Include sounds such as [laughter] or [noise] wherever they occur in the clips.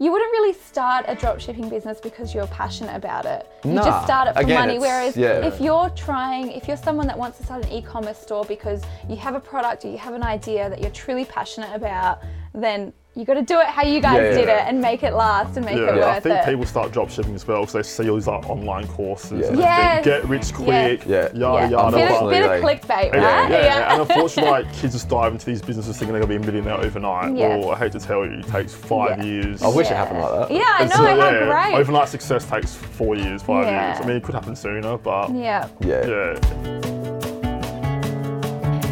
you wouldn't really start a dropshipping business because you're passionate about it. You Nah, just start it for again, money. Whereas yeah. if you're trying, if you're someone that wants to start an e-commerce store because you have a product or you have an idea that you're truly passionate about, then you got to do it how you guys Yeah, yeah, did yeah. it and make it last and make it Yeah, worth I think it. people start drop shipping as well because they see all these like online courses Yeah. and Yes. think, get rich quick, Yeah. yada yeah, yada. bit, of, Unfortunately, bit of they- clickbait, Yeah, right? yeah, and unfortunately, [laughs] like, kids just dive into these businesses thinking they're gonna be a millionaire overnight. Yes. Well, I hate to tell you, it takes five Yeah. years. I wish it happened like that. Yeah, I know. how yeah, great. Overnight success takes four years, five Yeah. years. I mean, it could happen sooner, but yeah. Yeah. yeah.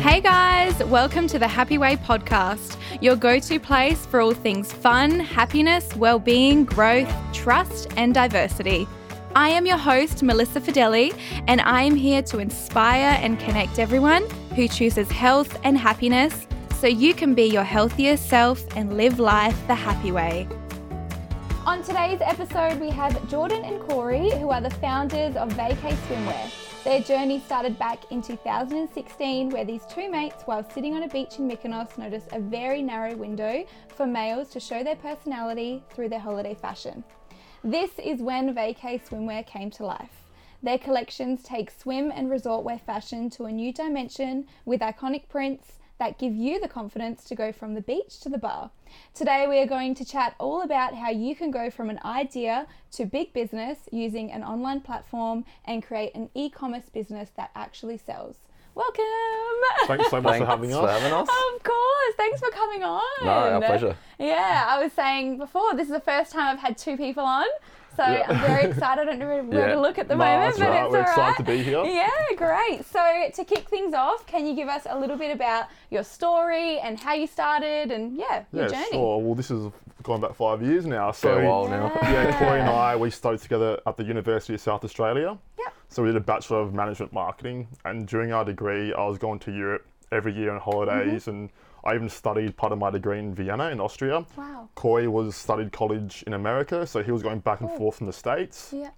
Hey guys, welcome to the Happy Way podcast, your go to place for all things fun, happiness, well being, growth, trust, and diversity. I am your host, Melissa Fideli, and I am here to inspire and connect everyone who chooses health and happiness so you can be your healthiest self and live life the happy way. On today's episode, we have Jordan and Corey, who are the founders of Vacay Swimwear. Their journey started back in 2016, where these two mates, while sitting on a beach in Mykonos, noticed a very narrow window for males to show their personality through their holiday fashion. This is when Vacay Swimwear came to life. Their collections take swim and resort wear fashion to a new dimension with iconic prints that give you the confidence to go from the beach to the bar. Today, we are going to chat all about how you can go from an idea to big business using an online platform and create an e commerce business that actually sells. Welcome! Thanks so much Thanks for having for us. having us. Of course, thanks for coming on. No, our pleasure. Yeah, I was saying before, this is the first time I've had two people on. So Yeah. I'm very [laughs] excited. I don't know where Yeah. to look at the Nah, moment, that's but right. it's We're all excited right. to be here. Yeah, great. So to kick things off, can you give us a little bit about your story and how you started and yeah, your Yeah, journey? sure. Well, this is gone back five years now. So For a while now. yeah, Corey and I we studied together at the University of South Australia. Yep. So we did a Bachelor of Management Marketing, and during our degree, I was going to Europe every year on holidays, Mm-hmm. and I even studied part of my degree in Vienna, in Austria. Wow. Corey was studied college in America, so he was going back and Cool. forth from the states. Yeah.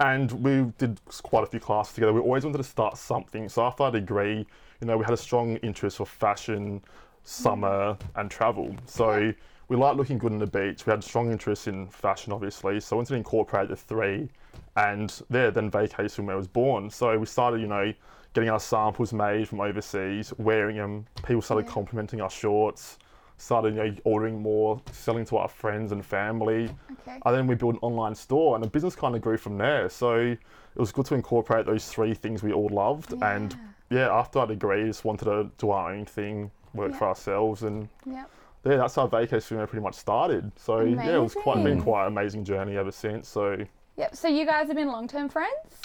And we did quite a few classes together. We always wanted to start something. So after our degree, you know, we had a strong interest for fashion, summer, mm-hmm. and travel. So we liked looking good on the beach. We had strong interest in fashion, obviously. So I wanted to incorporate the three. And there, then Vacay Swimwear I was born. So we started, you know, getting our samples made from overseas, wearing them. People started complimenting our shorts. Started, you know, ordering more, selling to our friends and family. Okay. And then we built an online store, and the business kind of grew from there. So it was good to incorporate those three things we all loved. And yeah, after our degree, just wanted to do our own thing, work for ourselves, and Yep. yeah, that's how Vacay Swimwear pretty much started. So yeah, it was quite been quite an amazing journey ever since. So Yep. So you guys have been long term friends?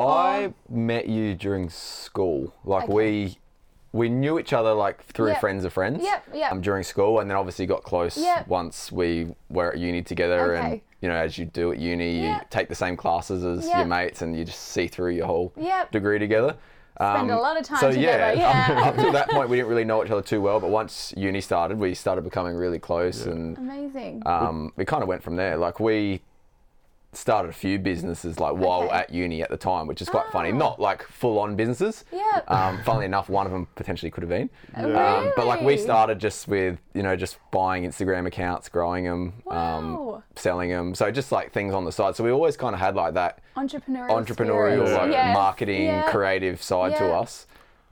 I met you during school. Like Okay. we we knew each other like through Yep. friends of friends. Yep, yep. Um, during school, and then obviously got close Yep. once we were at uni together. Okay. And you know, as you do at uni, you Yep. take the same classes as Yep. your mates, and you just see through your whole Yep. degree together. Spend a lot of time so together, yeah. Up, up to that [laughs] point, we didn't really know each other too well. But once uni started, we started becoming really close, and Amazing. um, we kind of went from there. Like we started a few businesses like while Okay. at uni at the time, which is quite funny. Ah. Not like full on businesses. Yep. Um, funnily enough, one of them potentially could have been. Yeah. Um, but like we started just with you know just buying Instagram accounts, growing them, Wow. um, selling them. So just like things on the side. So we always kind of had like that Entrepreneurial. entrepreneurial, like Yes. marketing, Yeah. creative side to us.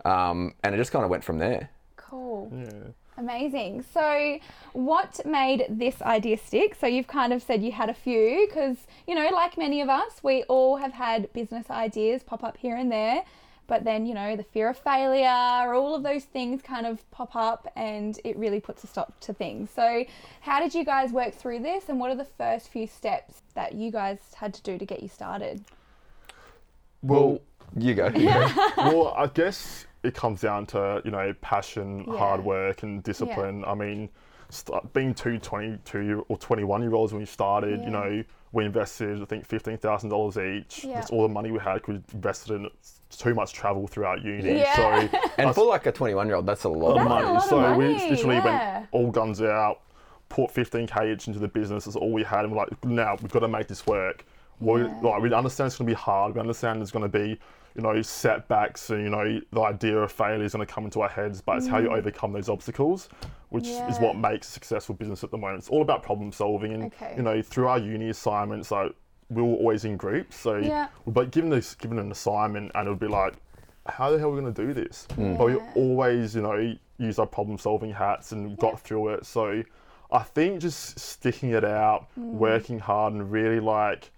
Um, and it just kind of went from there. Cool. yeah. Amazing. So, what made this idea stick? So, you've kind of said you had a few because, you know, like many of us, we all have had business ideas pop up here and there. But then, you know, the fear of failure, all of those things kind of pop up and it really puts a stop to things. So, how did you guys work through this and what are the first few steps that you guys had to do to get you started? Well, you go. [laughs] well, I guess it comes down to you know passion, Yeah. hard work, and discipline. I mean, st- uh, being two 22 year or 21 year olds when we started, Yeah. you know, we invested I think fifteen thousand dollars each. Yeah. That's all the money we had. 'cause We invested in too much travel throughout uni. Yeah. So [laughs] and for like a 21 year old, that's a lot of of That's a money. money. lot of so we literally yeah. went all guns out, put 15k each into the business. That's all we had. And we're like, now we've got to make this work. We, Yeah. like, we understand it's going to be hard. We understand there's going to be, you know, setbacks and, you know, the idea of failure is going to come into our heads, but it's how you overcome those obstacles, which is Mm. What makes a successful business at the moment. It's all about problem solving. And, Okay. you know, through our uni assignments, like, we were always in groups. So, Yeah. but given this, given an assignment, and it would be like, how the hell are we going to do this? But we always, you know, use our problem solving hats and got Yeah. through it. So I think just sticking it out, Mm. working hard, and really like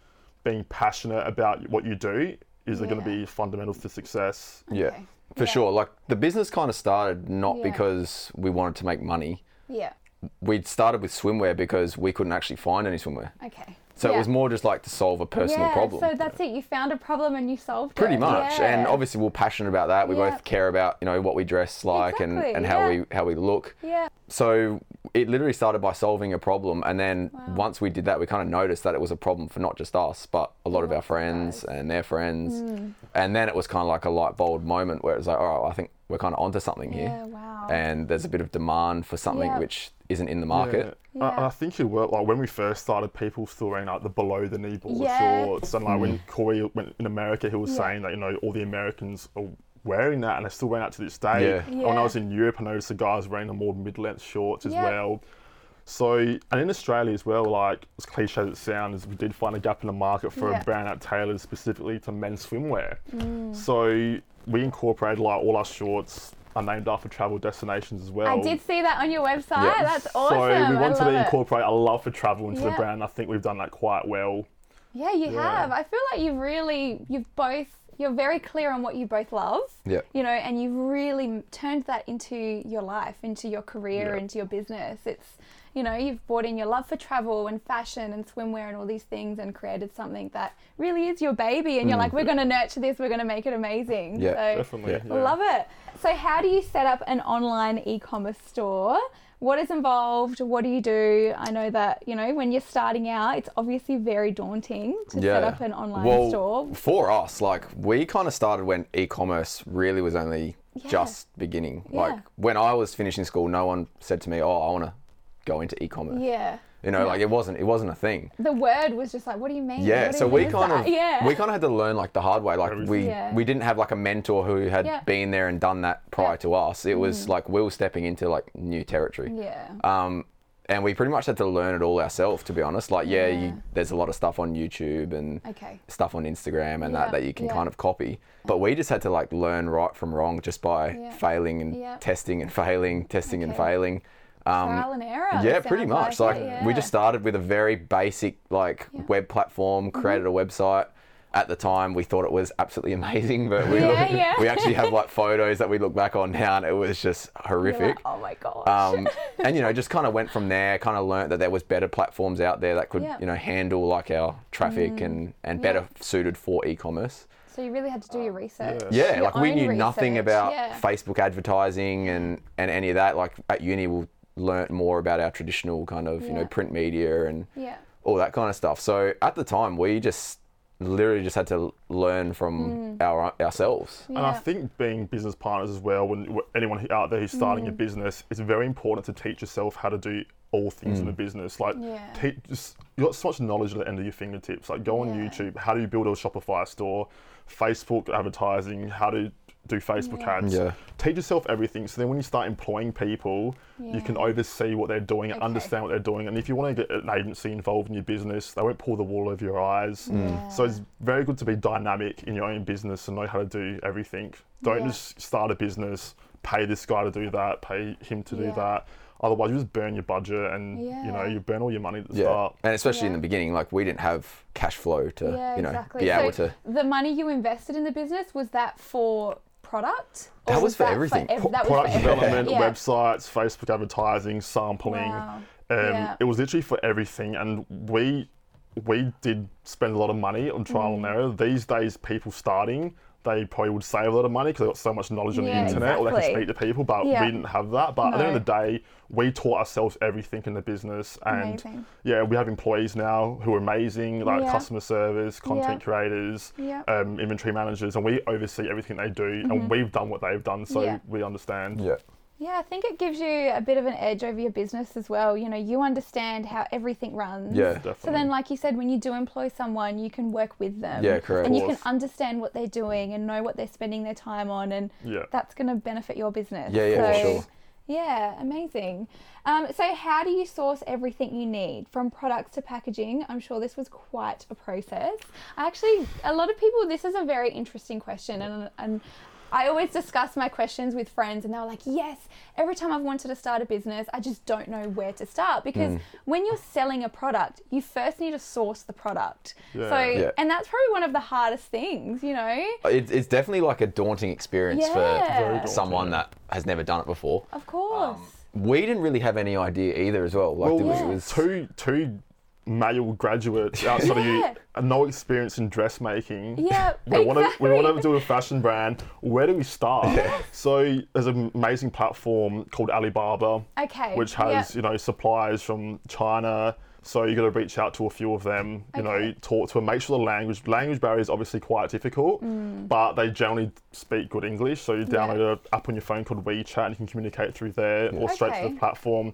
being passionate about what you do is going to be fundamental to success. Yeah, for Yeah. sure. Like the business kind of started not Yeah. because we wanted to make money. Yeah. We started with swimwear because we couldn't actually find any swimwear. Okay. So it was more just like to solve a personal yeah, problem. So that's it. You found a problem and you solved it. Pretty much, Yeah. and obviously we're passionate about that. We Yeah. both care about you know what we dress like Exactly, and, and how yeah. we how we look. Yeah. So it literally started by solving a problem, and then Wow. once we did that, we kind of noticed that it was a problem for not just us, but a lot of our friends guys. and their friends. Mm. And then it was kind of like a light bulb moment where it was like, all right, I think we're kind of onto something here, Yeah. Wow. and there's a bit of demand for something Yeah. which isn't in the market. Yeah. I- Yeah. And I think it worked. Like when we first started, people still wearing like the below the knee board Yeah. shorts, and like when mm. Corey went in America, he was Yeah. saying that you know all the Americans are wearing that, and they're still wearing that to this day. Yeah. And When I was in Europe, I noticed the guys wearing the more mid-length shorts as Yeah. well. So, and in Australia as well, like as cliche as it sounds, we did find a gap in the market for Yeah. a brand that tailored specifically to men's swimwear. Mm. So we incorporated like all our shorts are named after travel destinations as well. I did see that on your website. That's awesome. So we wanted to it. incorporate a love for travel into Yeah. the brand. I think we've done that quite well. Yeah, you Yeah. have. I feel like you've really, you've both, you're very clear on what you both love. Yeah. You know, and you've really turned that into your life, into your career, Yeah. into your business. It's, you know, you've brought in your love for travel and fashion and swimwear and all these things and created something that really is your baby. And you're like, we're going to nurture this, we're going to make it amazing. Mm. Yeah, so, Definitely. Yeah. yeah. Love it. So, how do you set up an online e commerce store? What is involved? What do you do? I know that, you know, when you're starting out, it's obviously very daunting to set up an online well, store. For us, like we kind of started when e-commerce really was only Yeah. just beginning. Yeah. Like when I was finishing school, no one said to me, "Oh, I want to go into e-commerce." Yeah. You know, like it wasn't it wasn't a thing. The word was just like, what do you mean? Yeah, What so we kind that? of yeah. we kind of had to learn like the hard way. Like we Yeah. we didn't have like a mentor who had Yeah. been there and done that prior Yeah. to us. It was like we were stepping into like new territory. yeah. Um, and we pretty much had to learn it all ourselves, to be honest. Like, yeah, Yeah. You, there's a lot of stuff on YouTube and Okay. stuff on Instagram and Yeah, that that you can yeah. kind of copy. But we just had to like learn right from wrong just by Yeah. failing and Yeah. testing and failing, testing and failing. Um, Trial and error. yeah, pretty much. Like, it, we yeah. Mm-hmm. just started with a very basic like web platform, created a website. At the time, we thought it was absolutely amazing, but we, Yeah, yeah. we actually have like photos that we look back on now, and it was just You're like, horrific. oh my gosh. Um, [laughs] and you know, just kind of went from there. Kind of learnt that there was better platforms out there that could, Yeah. Mm. you know, handle like our traffic and and better Yeah. suited for e-commerce. so you really had to do your research. Yeah, Your like we own knew nothing about yeah. Facebook advertising and and any of that. Like at uni, we learnt more about our traditional kind of you know print media and Yeah. all that kind of stuff. So at the time, we just literally just had to learn from our ourselves. And I think being business partners as well, when anyone out there who's starting Mm. a business, it's very important to teach yourself how to do all things in the business. Like, Yeah. te- just you got so much knowledge at the end of your fingertips. Like, go on Yeah. YouTube. How do you build a Shopify store? Facebook advertising. How to do Facebook Yeah. ads. Yeah. Teach yourself everything. So then, when you start employing people, you can oversee what they're doing and Okay. understand what they're doing. And if you want to get an agency involved in your business, they won't pull the wool over your eyes. Mm. So it's very good to be dynamic in your own business and know how to do everything. Don't Yeah. just start a business, pay this guy to do that, pay him to Yeah. do that. Otherwise, you just burn your budget and you know you burn all your money at the Yeah, start. and especially in the beginning, like we didn't have cash flow to Yeah, you know exactly. be so able to. the money you invested in the business was that for product? Or That was for that everything. ev- Pro- that was product for development, Yeah. websites, Facebook advertising, sampling. Wow. Um, Yeah. It was literally for everything, and we we did spend a lot of money on trial Mm. and error. These days, people starting, they probably would save a lot of money because they've got so much knowledge on Yeah, the internet, or they can exactly. speak to people. But Yeah. we didn't have that. But at the end of the day, we taught ourselves everything in the business, and Amazing. yeah, we have employees now who are amazing, like Yeah. customer service, content creators, Yeah. um, inventory managers, and we oversee everything they do, and we've done what they've done, so Mm-hmm. Yeah. we understand. Yeah. Yeah, I think it gives you a bit of an edge over your business as well. You know, you understand how everything runs. Yeah. Definitely. So then, like you said, when you do employ someone, you can work with them. Yeah, correct. And you can understand what they're doing and know what they're spending their time on, and Yeah. that's going to benefit your business. Yeah, yeah, for So, sure. Yeah, amazing. Um, so, how do you source everything you need from products to packaging? I'm sure this was quite a process. I actually, a lot of people, this is a very interesting question, and and I always discuss my questions with friends, and they're like, "Yes, every time I've wanted to start a business, I just don't know where to start because Mm. when you're selling a product, you first need to source the product. Yeah. So, Yeah. and that's probably one of the hardest things, you know. It, it's definitely like a daunting experience Yeah. For daunting, someone that has never done it before. Of course. We didn't really have any idea either, as well. Like Well, it was, Yeah. it was two two male graduates [laughs] outside of you, and no experience in dressmaking. yeah, We want to we exactly. want to do a fashion brand. Where do we start? [laughs] So there's an amazing platform called Alibaba, Okay. which yeah. has you know suppliers from China. So you got to reach out to a few of them. You know, talk to them. Make sure the language language barrier is obviously quite difficult, Mm. but they generally speak good English. So you download an app on your phone called WeChat, and you can communicate through there or straight to the platform.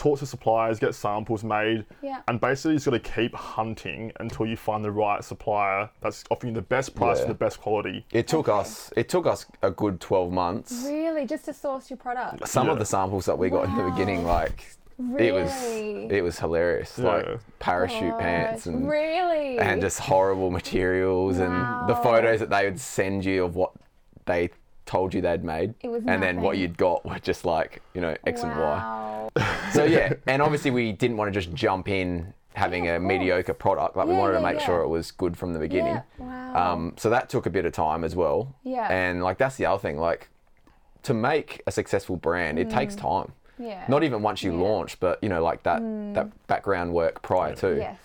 Talk to suppliers, get samples made, Yeah. and basically you've got to keep hunting until you find the right supplier that's offering you the best price Yeah. and the best quality. it took Okay. us it took us a good 12 months. Really, just to source your product. Some of the samples that we got in the beginning, like it was it was hilarious. Yeah. Like parachute pants and really, and just horrible materials and the photos that they would send you of what they told you they'd made It was and then what you'd got were just like you know x and y [laughs] so yeah and obviously we didn't want to just jump in having Yeah, a course. mediocre product like we Yeah, wanted to make yeah. sure it was good from the beginning Yeah, wow. um, so that took a bit of time as well Yeah. and like that's the other thing like to make a successful brand it takes time Mm. yeah. not even once you Yeah. Mm. launch but you know like that that background work prior to Yes.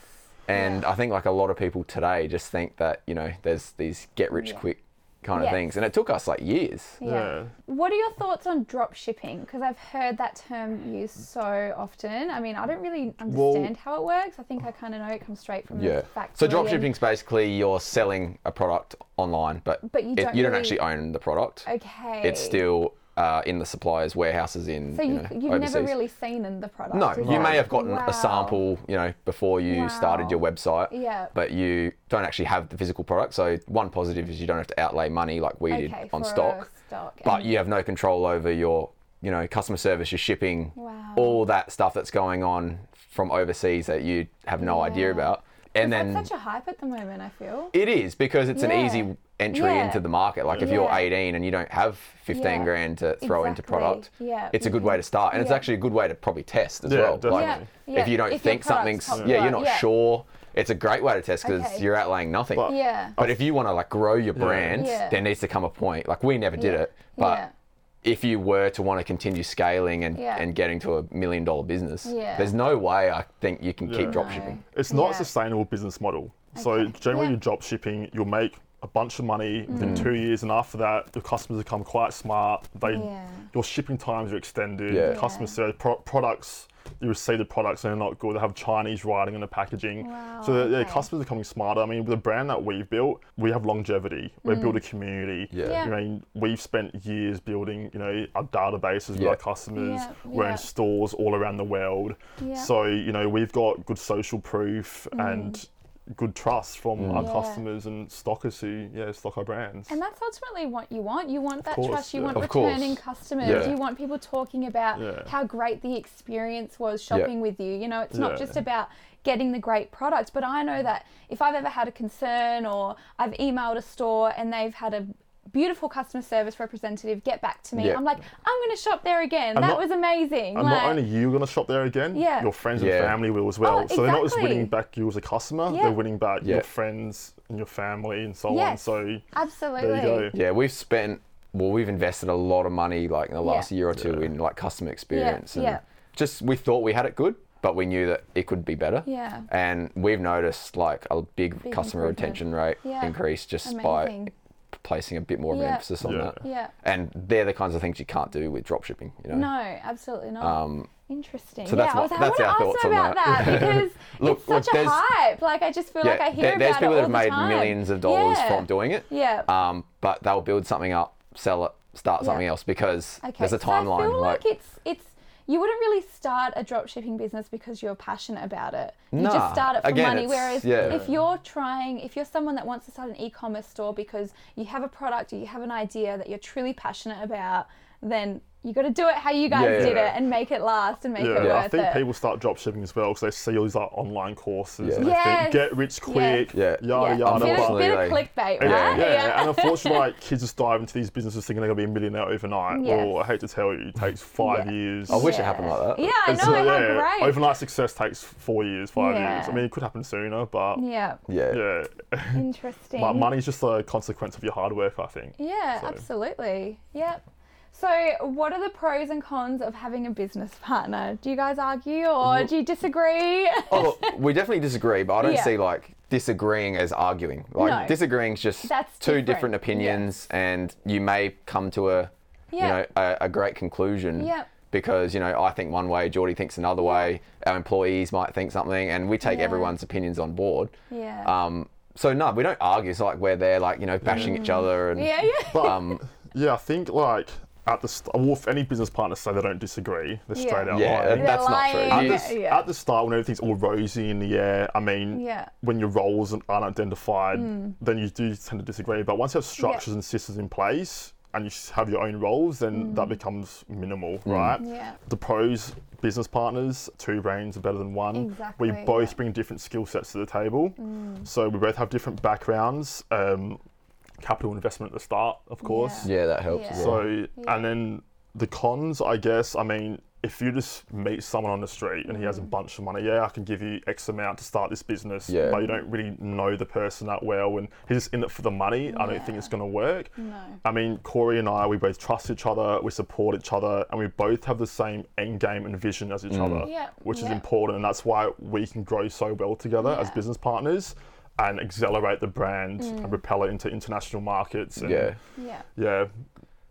and Yeah. I think like a lot of people today just think that, you know, there's these get rich Yeah. quick kind of Yes. things. And it took us like years. Yeah. Yeah. What are your thoughts on drop shipping? Because I've heard that term used so often. I mean, I don't really understand how it works. I think I kind of know it comes straight from Yeah. the factory. So drop and- shipping's basically you're selling a product online, but, But you don't you don't actually own the product. Okay. It's still uh, in the suppliers' warehouses in So you you, know, you've overseas. never really seen in the product. No, you may have gotten Wow. a sample, you know, before you started your website. Yeah. But you don't actually have the physical product. So one positive is you don't have to outlay money like we did Okay, on for stock. stock. but and- you have no control over your you know customer service your shipping Wow. all that stuff that's going on from overseas that you have no idea about and That's then such a hype at the moment. I feel. it is because it's an easy entry Yeah. into the market like if you're 18 and you don't have 15 Yeah. grand to throw into product Yeah, it's a good way to start and it's actually a good way to probably test as Yeah, well definitely. Yeah, yeah. if you don't If think product's something's yeah popular, you're not yeah. sure it's a great way to test because Okay. you're outlaying nothing But- Yeah. but if you want to like grow your brand, Yeah. there needs to come a point. Like we never did Yeah. it, but Yeah. if you were to want to continue scaling and, Yeah. and getting to a million dollar business, Yeah. there's no way I think you can Yeah. keep drop No. shipping. It's not Yeah. a sustainable business model. So generally, Yeah. you're drop shipping, you'll make a bunch of money within two years, and after that, the customers become quite smart. They, Yeah. your shipping times are extended. Yeah. Customer Yeah. service pro- products, you receive the products and they're not good. They have Chinese writing on the packaging. Wow, so the, the okay. customers are becoming smarter. I mean, with the brand that we've built, we have longevity. We've built a community. Yeah. Mm. Yeah. I mean, we've spent years building, you know, our databases with our customers. Yeah, We're yeah. in stores all around the world. Yeah. So, you know, we've got good social proof and good trust from our Mm. Yeah. customers and stockers who, yeah, stock our brands. And that's ultimately what you want. You want that course, trust. You yeah. want Of course. returning customers. Yeah. You want people talking about Yeah. how great the experience was shopping with you. You know, it's not just about getting the great product, but I know that if I've ever had a concern or I've emailed a store and they've had a beautiful customer service representative get back to me, Yeah. I'm like, I'm going to shop there again. And that not- was amazing. and like, not only you going to shop there again, Yeah. your friends Yeah. and family will as well. Oh, So they're not just winning back you as a customer, Yeah. they're winning back Yeah. your friends and your family and so on. Yes. So absolutely. there you go. Yeah, we've spent well, we've invested a lot of money like in the last Yeah. year or two Yeah. in like customer experience. and yeah. Just we thought we had it good, but we knew that it could be better. Yeah. And we've noticed like a big, Big customer retention rate Yeah. increase just Amazing. by placing a bit more of Yeah. emphasis on Yeah. that. Yeah. And they're the kinds of things you can't do with drop shipping, you know. No, absolutely not. Um, Interesting. so yeah, that's I was like, that's I our want to thoughts ask on about that. that, [laughs] because Look, it's look, such a there's- hype. Like I just feel like I hear there- there's about people it that all have the made time. millions of dollars Yeah. from doing it. Yeah. Um, but they'll build something up, sell it start Yeah. something else because Okay. there's a So I timeline. feel like, it's it's you wouldn't really start a drop shipping business because you're passionate about it. You Nah. just start it for Again, money. Whereas yeah. if you're trying, if you're someone that wants to start an e-commerce store because you have a product or you have an idea that you're truly passionate about, then you got to do it how you guys Yeah, did yeah. it and make it last and make Yeah, it Yeah, I think it. people start drop shipping as well because they see all these like online courses Yeah. and they Yes. think get rich quick, Yeah. yada yeah, yada. bit, of, Unfortunately, bit of they- clickbait, Yeah, right? yeah, and unfortunately, [laughs] like, kids just dive into these businesses thinking they're gonna be a millionaire overnight. Yes. Well, I hate to tell you, it takes five Yeah. years. I wish it happened like that. Yeah, I know. so, how yeah, great. Overnight success takes four years, five Yeah. years. I mean, it could happen sooner, but yeah, Yeah. yeah, interesting. But money's just a consequence of your hard work, I think. Yeah, So- absolutely. Yep. So, what are the pros and cons of having a business partner? Do you guys argue or do you disagree? Oh, [laughs] we definitely disagree, but I don't Yeah. see like disagreeing as arguing. Like No. disagreeing is just That's two different. different, opinions, and you may come to a Yeah. you know a, a great conclusion. Yeah. Because you know I think one way, Geordie thinks another way. Our employees might think something, and we take Yeah. everyone's opinions on board. yeah. Um, so no, we don't argue. It's like we're there, like you know, bashing each other, and yeah, yeah. But um, [laughs] yeah, I think like at the st- well, if any business partners say they don't disagree, they're Yeah. straight out yeah, lying. that's not true. At You- the, Yeah, at the start, when everything's all rosy in the air, I mean, Yeah. when your roles aren't identified, then you do tend to disagree. But once you have structures and systems in place and you have your own roles, then that becomes minimal, right? Mm. Yeah. The pros, business partners, two brains are better than one. Exactly, We both yeah. Mm. bring different skill sets to the table. So we both have different backgrounds. Um, capital investment at the start, of course. yeah, that helps. Yeah. As well. So, and then the cons, I guess, I mean, if you just meet someone on the street and he has a bunch of money, yeah, I can give you X amount to start this business, Yeah. but you don't really know the person that well and he's just in it for the money, I don't think it's going to work. No. I mean, Corey and I, we both trust each other, we support each other, and we both have the same end game and vision as each Mm. other, Yeah, which is important. And that's why we can grow so well together as business partners and accelerate the brand Mm. and propel it into international markets. And yeah, Yeah. Yeah.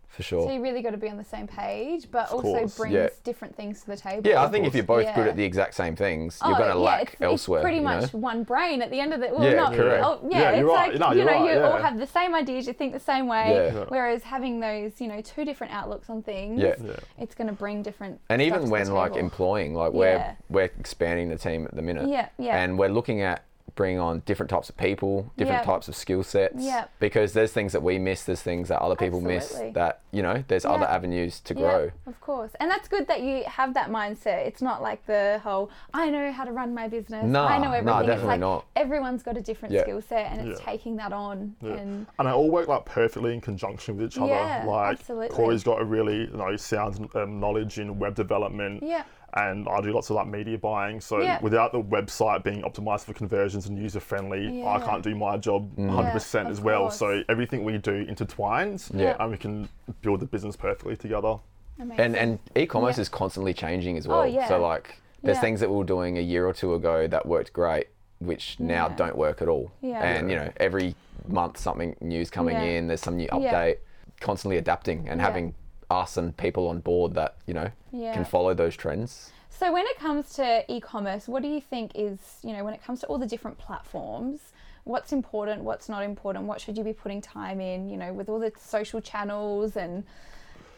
for sure. So you really got to be on the same page, but also course, brings yeah. different things to the table. Yeah, I think if you're both good at the exact same things, you're Oh, going to yeah, lack it's, elsewhere. It's pretty you know? much one brain at the end of the. Well, Yeah, not, correct. Oh, yeah, Yeah, it's you're right. like No, you you're know right, you all have the same ideas, you think the same way. Yeah. Yeah. Whereas having those, you know, two different outlooks on things, Yeah. Yeah. it's going to bring different. And even when like employing, like Yeah. we're we're expanding the team at the minute. Yeah, yeah. And we're looking at bringing on different types of people, different Yeah. types of skill sets. Yeah. Because there's things that we miss, there's things that other people Absolutely. miss that, you know, there's other avenues to Yeah, grow. of course. And that's good that you have that mindset. It's not like the whole, I know how to run my business. Nah, I know nah, everything. it's definitely like not. everyone's got a different Yeah. skill set and it's Yeah. taking that on. Yeah. And And they all work like perfectly in conjunction with each other. Yeah, like absolutely. Corey's got a really you know sound um, knowledge in web development. Yeah. And I do lots of like media buying. So Yeah. without the website being optimized for conversions and user friendly, I can't do my job mm. 100% as well. course. So everything we do intertwines Yeah. and we can build the business perfectly together. amazing. And and e-commerce Yeah. is constantly changing as well. Oh, yeah. So like there's Yeah. things that we were doing a year or two ago that worked great, which now Yeah. don't work at all. Yeah. And you know, every month something new's coming Yeah. in, there's some new Yeah. update, constantly adapting and Yeah. having us and people on board that, you know, Yeah. can follow those trends. So when it comes to e-commerce, what do you think is, you know, when it comes to all the different platforms, what's important, what's not important, what should you be putting time in, you know, with all the social channels and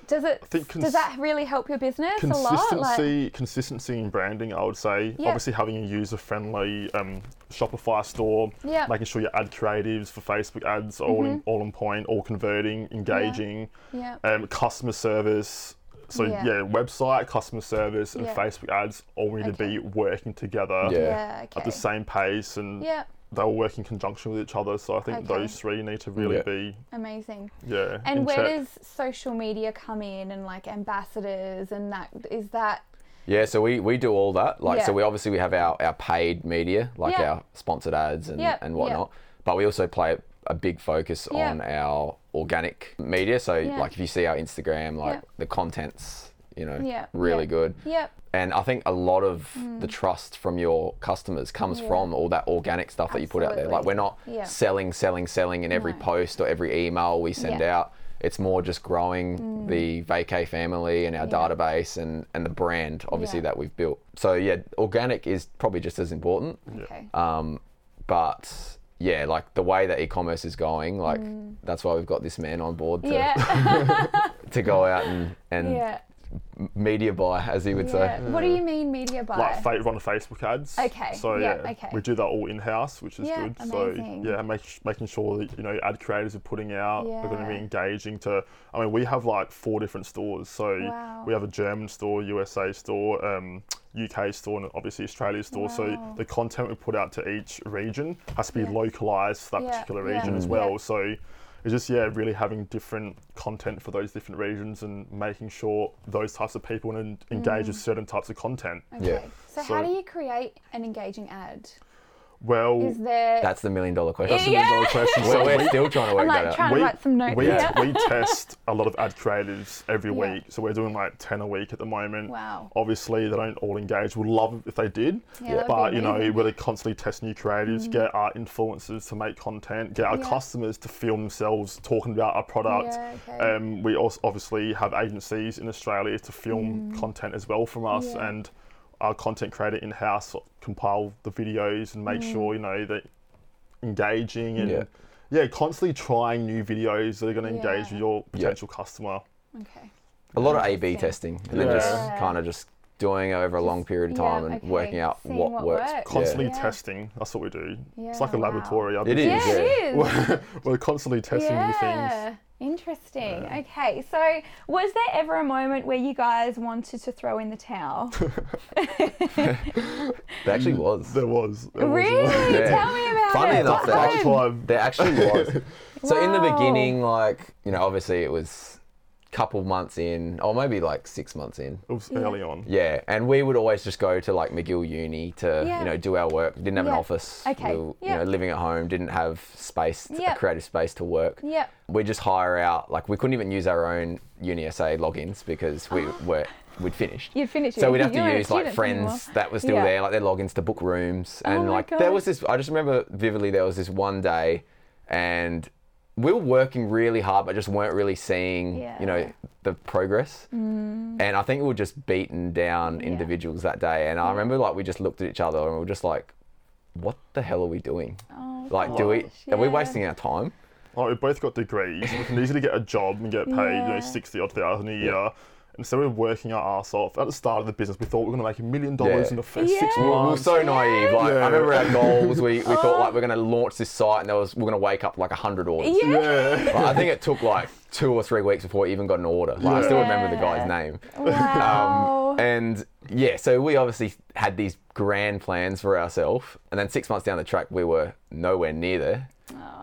does it think does that really help your business a lot? Like, Consistency, consistency in branding, I would say. Yeah. Obviously, having a user-friendly um, Shopify store, Yeah. Mm-hmm. making sure your ad creatives for Facebook ads are all in, all on point, all converting, engaging, yeah. um, customer service. So Yeah. yeah. website, customer service, and Yeah. Facebook ads all need to be working together Yeah. yeah, okay. at the same pace, and Yeah, they all work in conjunction with each other. So I think Okay. those three need to really Yeah. be amazing. yeah. And where check. does social media come in and like ambassadors and that is that Yeah, so we, we do all that. Like, so we obviously we have our, our paid media, like Yeah. our sponsored ads and, Yeah, and yeah. whatnot. But we also play a big focus Yeah. on our organic media. So, Yeah. like, if you see our Instagram, like Yeah. the content's, you know, Yeah, really yeah. good. Yep. And I think a lot of the trust from your customers comes Mm. Yeah. from all that organic stuff that you put out there. Like, we're not selling, selling, selling in every No. post or every email we send. Mm. out. It's more just growing the vacay family and our database and, and the brand, obviously, that we've built. So, yeah, organic is probably just as important. Okay. Um, but yeah, like the way that e-commerce is going, like that's why we've got this man on board to, Mm. Yeah. [laughs] to go out and and yeah. Media buy, as he would yeah. say. What do you mean media buy? like fa- run Facebook ads. Okay, So yeah, yeah, okay. we do that all in house, which is Yeah, good. amazing. So yeah, make, making sure that you know ad creators are putting out are going to be engaging. To I mean, we have like four different stores. So Wow. we have a German store, USA store, um, UK store, and obviously Australia store. Wow. So the content we put out to each region has to be Yeah. localized for that Yeah, particular yeah, region as Mm. well. yeah. So it's just yeah, really having different content for those different regions and making sure those types of people and engage Mm. with certain types of content. Okay. Yeah. So, how do you create an engaging ad? Well, Is there? That's the million dollar question. that's a million dollar question. We're, So we're still trying to work I'm that like out. to We- write some notes we, here. we [laughs] test a lot of ad creatives every Yeah. week. So we're doing like 10 a week at the moment. Wow. Obviously, they don't all engage. We'd love if they did. Yeah, but, you know, we're constantly test new creatives, get our influencers to make content, get our Yeah. customers to film themselves talking about our product. Yeah, okay. Um, we also obviously have agencies in Australia to film content as well from us. Mm. Yeah. And our content creator in house compile the videos and Mm. make sure, you know, that engaging and Yeah. yeah, constantly trying new videos that are going to engage Yeah. with your potential customer. okay. a lot of A/B testing, and then just Yeah. kind of just doing it over a long period of yeah, time and okay. working out Seeing what, what works. works. Constantly Yeah. testing. That's what we do. it's like a wow. laboratory. our It is, Yeah, business. [laughs] it is. yeah. We're constantly testing new things. Yeah. Interesting. Okay, so was there ever a moment where you guys wanted to throw in the towel? [laughs] There actually mm, was. There was. There was really? Yeah. Tell me about Funny it. enough, What there Last happened? time. There actually was. So in the beginning, like you know, obviously it was a couple months in, or maybe like six months in. It was Yeah. early on. Yeah, and we would always just go to like Magill Uni to Yeah. you know do our work. Didn't have Yeah. an office. Okay. We were, Yeah. You know, living at home, didn't have space, to, Yeah. creative space to work. Yep. We just hire out. Like we couldn't even use our own UniSA logins because we [gasps] were we'd finished. You'd finish So we'd have You to use like friends anymore. that were still Yeah. there, like their logins to book rooms, oh and my like there was this. I just remember vividly. There was this one day, and we were working really hard, but just weren't really seeing, you know, the progress. Mm. And I think we were just beaten down Yeah. individuals that day. And I remember like we just looked at each other and we were just like, "What the hell are we doing? Oh, Like, do we? gosh, Are we wasting our time?" Like, we both got degrees. We can easily get a job and get paid, you know, 60 odd thousand a year. Instead of working our ass off, at the start of the business, we thought we were going to make a million dollars Yeah. in the first six Yeah. We were months. so naive. Like Yeah. I remember our goals. We, we thought oh. like we're going to launch this site, and there was we're going to wake up like hundred orders. Yeah. yeah. Like, I think it took like two or three weeks before we even got an order. Like, I still remember the guy's name. Wow. Um, And yeah, so we obviously had these grand plans for ourselves, and then six months down the track, we were nowhere near there.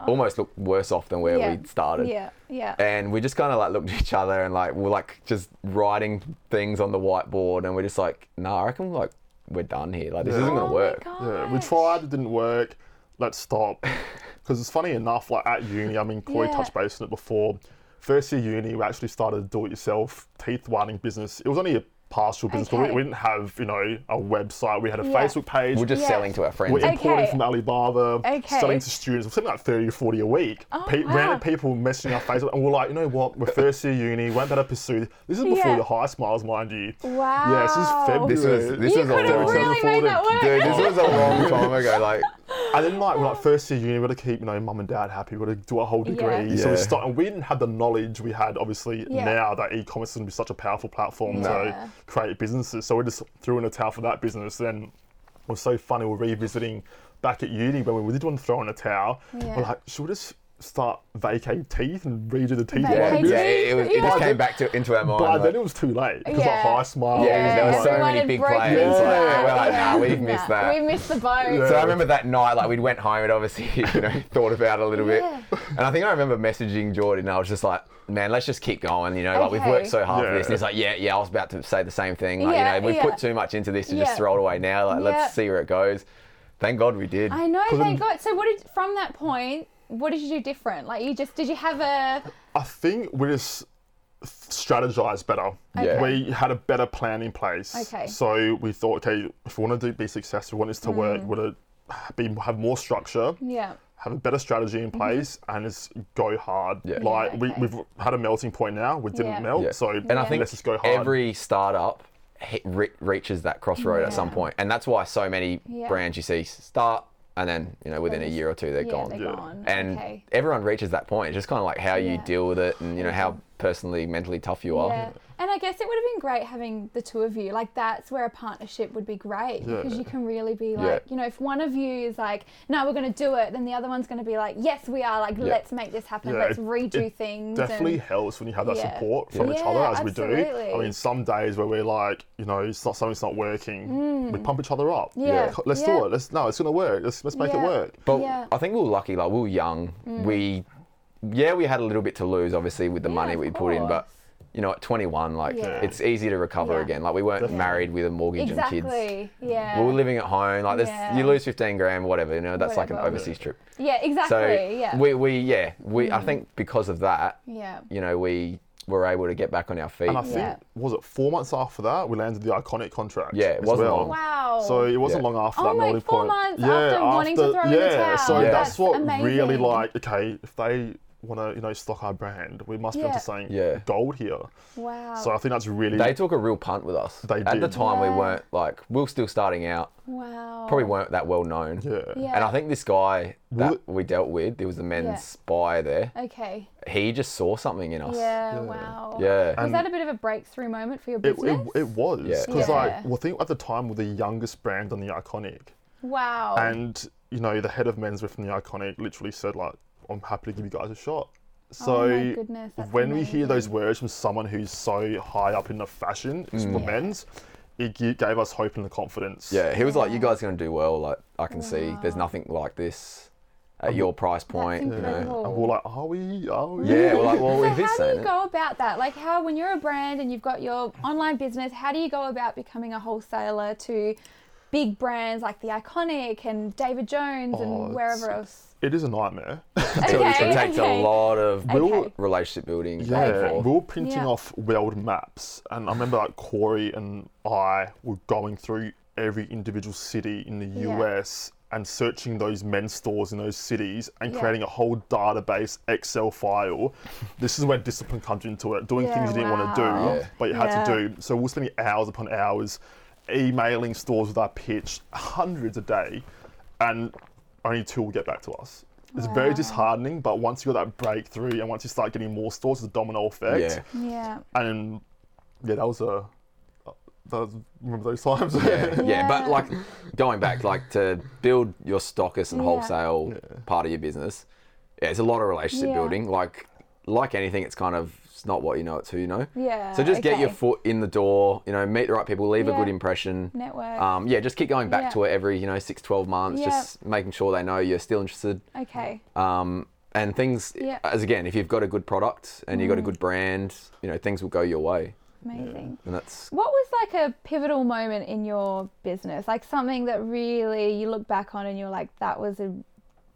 Almost looked worse off than where yeah. we'd started. Yeah. Yeah. And we just kind of like looked at each other and like we're like just writing things on the whiteboard, and we're just like, nah, I reckon like we're done here. Like this Yeah. isn't oh gonna work. My Yeah, we tried, it didn't work. Let's stop. [laughs] Because it's funny enough, like at uni, I mean, Corey Yeah. touched base on it before. First year uni, we actually started a do-it-yourself teeth whitening business. It was only a partial business, but we, we didn't have, you know, a website. We had a Yeah. Facebook page. We're just Yeah. selling to our friends. We're importing Okay. from Alibaba, Okay. selling to students. We're selling like 30 or 40 a week. Oh, Pe- wow. Random people messaging our Facebook, and we're like, you know what? We're first year uni. Won't better pursue. This is before Yeah. your HiSmiles, mind you. Wow. Yeah, this is February. This was this you was a could have long really before made the- that work. dude. This was a long [laughs] time ago. Like And then like, we're like first year uni, we're to keep you know mum and dad happy. We're to do a whole degree. So we Yeah. start, and we didn't have the knowledge we had obviously Yeah. now that e-commerce is going to be such a powerful platform Yeah. to create businesses. So we just threw in a towel for that business. Then it was so funny. We're revisiting back at uni when we did want to throw in a towel. Yeah. We're like, should we just start vacate teeth and redo the teeth? Vacate yeah, yeah, it, was, it Yeah. just came back to into our mind. But like- then it was too late because Yeah. of HiSmile. Yeah, there were so many big broken players. into Like, that. we're like, Yeah. nah, we've missed that. We missed the boat. Yeah. So I remember that night, like we'd went home and obviously, [laughs] you know, thought about it a little Yeah. bit. And I think I remember messaging Jordan. And I was just like, man, let's just keep going. You know, like we've worked so hard for this. And he's like, yeah, yeah. I was about to say the same thing. Like, Yeah, you know, we've yeah. put too much into this to Yeah. just throw it away now. Like, Yeah. let's see where it goes. Thank God we did. I know, thank God. So what did from that point? What did you do different? Like you just did you have a I think we just strategized better. Yeah. We had a better plan in place. Okay. So we thought, okay, if we want to do, be successful, we want this to work, mm. we want to be, have more structure, yeah. have a better strategy in mm-hmm. place, and just go hard. Yeah. Like Yeah, we, okay. we've had a melting point now. We didn't Yeah. melt, Yeah. so And I think let's just go hard. every startup hit, re- reaches that crossroad at some point, and that's why so many Yeah. brands you see start, and then you know within a year or two they're yeah, gone. they're Yeah. gone. And okay. everyone reaches that point. It's just kind of like how you Yeah. deal with it, and you know how personally, mentally tough you are. Yeah. And I guess it would have been great having the two of you. Like that's where a partnership would be great Yeah. because you can really be like, Yeah. you know, if one of you is like, no, we're going to do it, then the other one's going to be like, yes, we are. Like, Yeah. let's make this happen. Yeah, let's redo it things. Definitely and- helps when you have that Yeah. support from each other as we do. I mean, some days where we're like, you know, it's not something's not working, we pump each other up. Mm. Yeah. Let's Yeah. do it. Let's no, it's gonna work. Let's let's make Yeah. it work. But Yeah. I think we were lucky. Like we were young. We, yeah, we had a little bit to lose, obviously, with the Yeah, money of we put in. But you know, at 21, like Yeah. it's easy to recover Yeah. again. Like we weren't Definitely. married with a mortgage and kids. Exactly. Yeah. We were living at home. Like this, Yeah. you lose 15 grand, whatever. You know, that's like an overseas trip. yeah, exactly. So yeah. Mm. we, we, yeah, we. I think because of that, yeah. you know, we were able to get back on our feet. And I think Yeah. was it four months after that we landed the Iconic contract. Yeah, it as wasn't well. long. Wow. So it wasn't Yeah. long after Oh that my, melting four point. months yeah, after wanting to throw in the yeah. towel. So Yeah. that's That's what really like. Okay, if they want to, you know, stock our brand, we must be Yeah. onto something Yeah. gold here. wow. So I think that's really. they took a real punt with us. They At the did. time, Yeah. we weren't like we were still starting out. wow. Probably weren't that well known. yeah. Yeah. And I think this guy that Would- we dealt with, there was a men's Yeah. spy there. Okay. He just saw something in us. Yeah, Yeah. wow. Yeah. Was And- that a bit of a breakthrough moment for your It, business? it, it was Yeah. because Yeah. like well, I think at the time we're the youngest brand on the Iconic, wow. and you know the head of menswear from the Iconic literally said like, "I'm happy to give you guys a shot." So oh my goodness. That's when we hear those words from someone who's so high up in the fashion Mm. for men's, it gi- gave us hope and the confidence. Yeah, he was like, "You guys are gonna do well. Like I can see, there's nothing like this at your price point. You know." And we're like, are we? Are we? Yeah, we're like, well, So if he's how do you it, go about that? Like how when you're a brand and you've got your online business, how do you go about becoming a wholesaler to big brands like the Iconic and David Jones Oh, and wherever else? It is a nightmare. So [laughs] it takes okay. a lot of Okay. relationship building. Yeah, back and Okay. forth. we were printing Yeah. off world maps, and I remember like Corey and I were going through every individual city in the Yeah. US and searching those men's stores in those cities and Yeah. creating a whole database Excel file. [laughs] this is where discipline comes into it, doing Yeah, things you didn't want to do. Yeah. but you had Yeah. to do. So we're spending hours upon hours emailing stores with our pitch, hundreds a day, and only two will get back to us. It's very disheartening, but once you got that breakthrough and once you start getting more stores, it's a domino effect. Yeah. Yeah. And yeah, that was a. Uh, that was, remember those times? yeah, [laughs] yeah, but like going back, like to build your stockist and Yeah. wholesale part of your business, yeah, it's a lot of relationship Yeah. building. Like, like anything, it's kind of it's not what you know it's who you know. Yeah. So just get your foot in the door. You know, meet the right people, leave a good impression. network. Um, yeah, just keep going back Yeah. to it every you know six, 12 months. Yeah. Just making sure they know you're still interested. okay. Um, and things Yeah. as again, if you've got a good product and you've got a Mm. good brand, you know things will go your way, Amazing. and that's What was like a pivotal moment in your business? Like something that really you look back on and you're like, that was a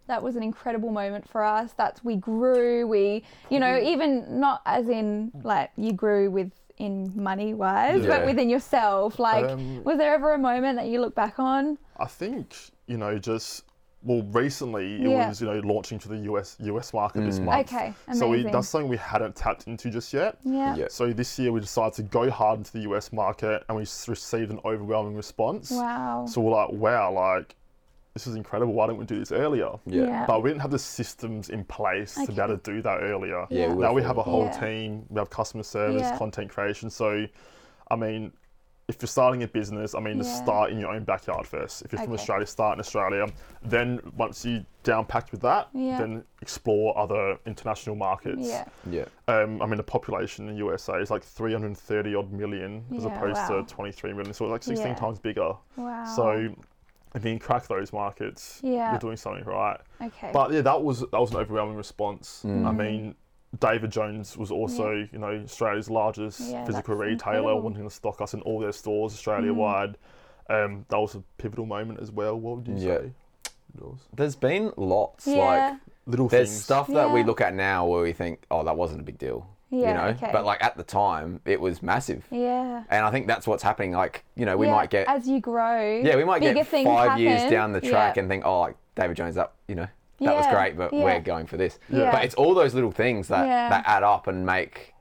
that was an incredible moment for us. That's we grew, we you know, even not as in like you grew with in money wise, Yeah. but within yourself. Like Um, was there ever a moment that you look back on? I think you know just well recently it Yeah. was you know launching to the US US market this month. Okay, amazing. So we, that's something we hadn't tapped into just yet. Yeah. Yeah. So this year we decided to go hard into the US market, and we received an overwhelming response. Wow. So we're like, wow, like this is incredible. Why didn't we do this earlier? yeah. Yeah. But we didn't have the systems in place to be able to do that earlier. Yeah, we now we would've a whole Yeah. team. We have customer service, Yeah. content creation. So, I mean, if you're starting a business, I mean, to Yeah. start in your own backyard first. If you're from Australia, start in Australia. Then once you down packed with that, Yeah. then explore other international markets. Yeah. yeah. Um, I mean, the population in the USA is like 330 odd million as Yeah, opposed wow. to 23 million. So it's like 16 Yeah. times bigger. Wow. So if you can crack those markets, Yeah. you're doing something right. okay. But yeah, that was that was an overwhelming response. Mm. I mean, David Jones was also, you know, Australia's largest Yeah, physical retailer, incredible. wanting to stock us in all their stores Australia wide. Um, that was a pivotal moment as well. What would you Yeah. say? Yours? There's been lots yeah. like Little there's things. stuff that we look at now where we think, oh, that wasn't a big deal. Yeah, you know, okay. but like at the time, it was massive. yeah. And I think that's what's happening. Like, you know, we Yeah, might get as you grow. yeah, we might get five years down the track Yeah. and think, oh, like David Jones, that you know, that was great, but yeah. we're going for this. Yeah. But it's all those little things that Yeah. that add up and make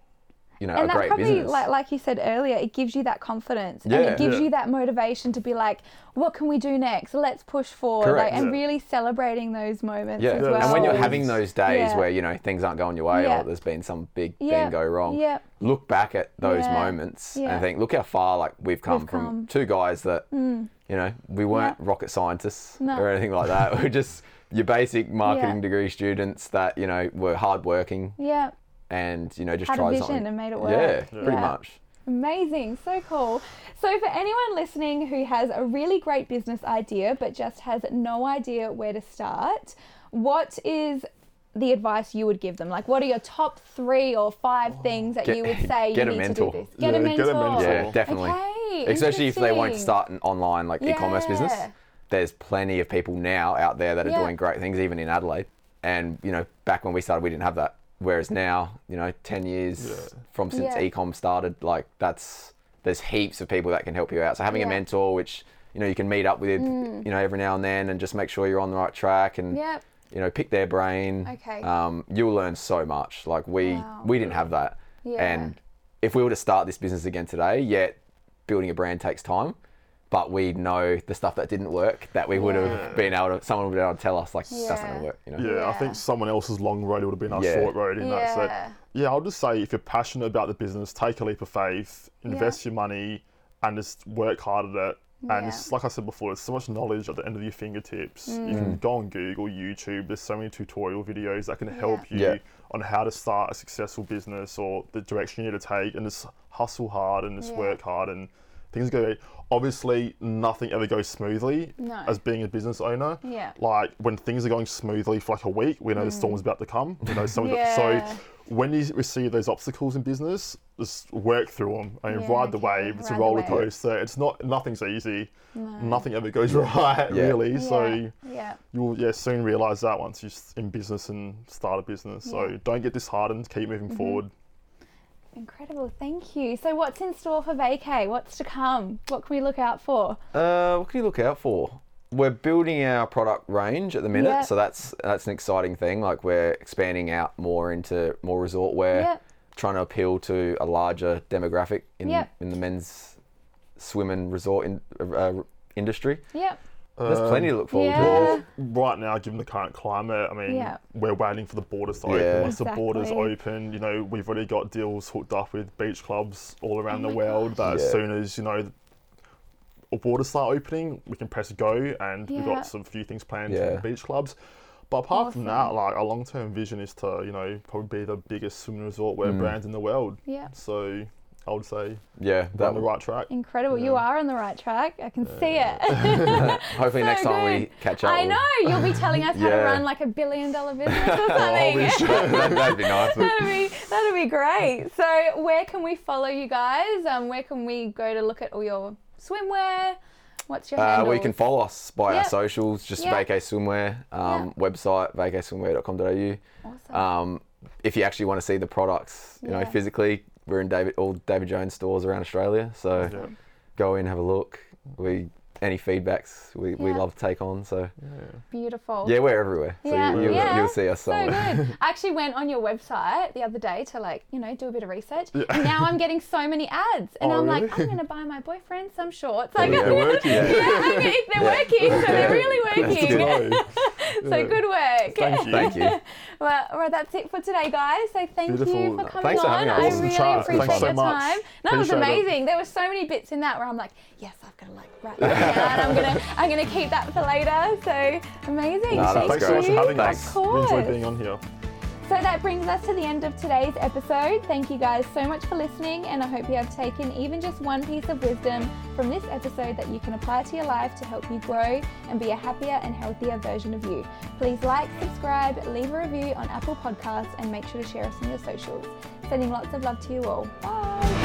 you know, and a that great probably, business. like like you said earlier, it gives you that confidence and it gives Yeah. you that motivation to be like, what can we do next? Let's push forward, like, and Yeah. really celebrating those moments yeah. as Yeah, well. and when you're having those days Yeah. where you know things aren't going your way Yeah. or there's been some big Yeah. thing go wrong, Yeah. look back at those Yeah. moments Yeah. and think, look how far like we've come We've from come. Mm. two guys that you know we weren't rocket scientists No. or anything like that. [laughs] We're just your basic marketing Yeah. degree students that you know were hardworking yeah, and you know just Had a vision something. and made it work. Yeah, pretty Yeah. much. amazing, so cool. So for anyone listening who has a really great business idea but just has no idea where to start, what is the advice you would give them? Like, what are your top three or five oh, things that Get- you would say [laughs] get you a need mentor. to do this? Yeah, Get a get a mentor. mentor. Yeah, definitely. Okay, Especially if they want to start an online like e-commerce business. There's plenty of people now out there that are Yeah. doing great things, even in Adelaide. And you know, back when we started, we didn't have that. Whereas now, you know, ten years Yeah. from since Yeah. e-com started, like that's there's heaps of people that can help you out. So having Yeah. Mm. a mentor, which you know you can meet up with, you know, every now and then, and just make sure you're on the right track and Yep. you know pick their brain. Okay. Um, you'll learn so much. Like we Wow. we didn't have that. Yeah. And if we were to start this business again today, yet building a brand takes time, but we know the stuff that didn't work that we would Yeah. have been able to, someone would be able to tell us like that's not gonna work. You know. Yeah, Yeah. I think someone else's long road would have been our Yeah. short road in that. So, Yeah. yeah, I'll just say if you're passionate about the business, take a leap of faith, invest your money, and just work hard at it. Yeah. And it's like I said before, there's so much knowledge at the end of your fingertips. You Mm. can go on Google, YouTube. There's so many tutorial videos that can help you Yeah. on how to start a successful business or the direction you need to take, and just hustle hard and just Yeah. work hard and things go. Obviously, nothing ever goes smoothly No. as being a business owner. Yeah. Like when things are going smoothly for like a week, we know the storm's about to come. You know, someone's Mm. Yeah. so when you receive those obstacles in business, just work through them and Yeah, ride the okay, wave. It's ride a roller coaster. It's not nothing's easy. No. Nothing ever goes [laughs] right, Yeah. really. So yeah. yeah. you'll yeah soon realize that once you're in business and start a business. Yeah. Mm-hmm. So don't get disheartened. Keep moving forward. Incredible, thank you. So, what's in store for Vacay? What's to come? What can we look out for? Uh, what can you look out for? We're building our product range at the minute, Yeah. so that's that's an exciting thing. Like we're expanding out more into more resort wear, Yeah. trying to appeal to a larger demographic in Yeah. in the men's swim and resort in, uh, industry. Yep. There's plenty to look forward yeah. to. Well, right now, given the current climate, I mean, Yeah. we're waiting for the borders to open. Yeah. Once the borders open, you know, we've already got deals hooked up with beach clubs all around Oh the my world. That as soon as you know, the borders start opening, we can press go, and we've got some few things planned Yeah. for the beach clubs. But apart from that, like our long-term vision is to, you know, probably be the biggest swimming resort wear Mm. brand in the world. Yeah. So I would say Yeah, we're that on the right track. Incredible. You are on the right track. I can see it. [laughs] Hopefully So next time we catch up. I we'll- know. You'll be telling us how to run like a billion dollar [laughs] business or Oh, something. we should. That- [laughs] That'd be nice. that'd be that'd be great. So where can we follow you guys? Um, where can we go to look at all your swimwear? What's your Uh, handle? well, you can follow us by Yeah. our socials, just Yeah. Vacay Swimwear, um, website, vacayswimwear.com.au. Awesome. Um, if you actually want to see the products, you know, physically, we're in David all David Jones stores around Australia. So Yeah. go in, have a look. We any feedbacks we, we love to take on. So Beautiful. yeah, we're everywhere. So Yeah, you, you'll, yeah. you'll see us So good. [laughs] I actually went on your website the other day to like, you know, do a bit of research. And now I'm getting so many ads. And Oh, I'm like. I'm going to buy my boyfriend some shorts. Like, They're working. [laughs] yeah, I mean, they're working. So they're really That's working. [laughs] good. so good work. Thank you. [laughs] Thank you. Well, well, that's it for today, guys. So thank you for coming Thanks for on. having us. I Awesome really chat. appreciate Thanks so your much. time. No, it was Appreciate it. amazing. There were so many bits in that where I'm like, yes, I've got to like write that down. [laughs] I'm gonna, I'm gonna keep that for later. So amazing. No, thank that's Thanks so much for you. having Thanks. us. Of We enjoyed being on here. So that brings us to the end of today's episode. Thank you guys so much for listening, and I hope you have taken even just one piece of wisdom from this episode that you can apply to your life to help you grow and be a happier and healthier version of you. Please like, subscribe, leave a review on Apple Podcasts, and make sure to share us on your socials. Sending lots of love to you all. Bye.